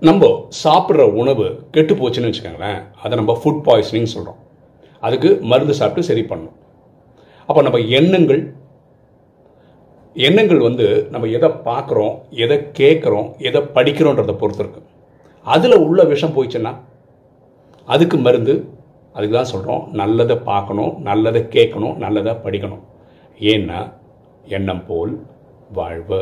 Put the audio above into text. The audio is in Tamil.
நம்ம சாப்பிட்ற உணவு கெட்டு போச்சுன்னு வச்சுக்கோங்களேன் அதை நம்ம ஃபுட் பாய்சனிங் சொல்கிறோம் அதுக்கு மருந்து சாப்பிட்டு சரி பண்ணணும். அப்போ நம்ம எண்ணங்கள் எண்ணங்கள் வந்து நம்ம எதை பார்க்குறோம் எதை கேட்குறோம் எதை படிக்கிறோன்றதை பொறுத்து இருக்கு. அதில் உள்ள விஷம் போயிடுச்சுன்னா அதுக்கு மருந்து அதுக்கு தான் சொல்கிறோம் நல்லதை பார்க்கணும் நல்லதை கேட்கணும் நல்லதை படிக்கணும். ஏன்னா எண்ணம் போல் வாழ்வு.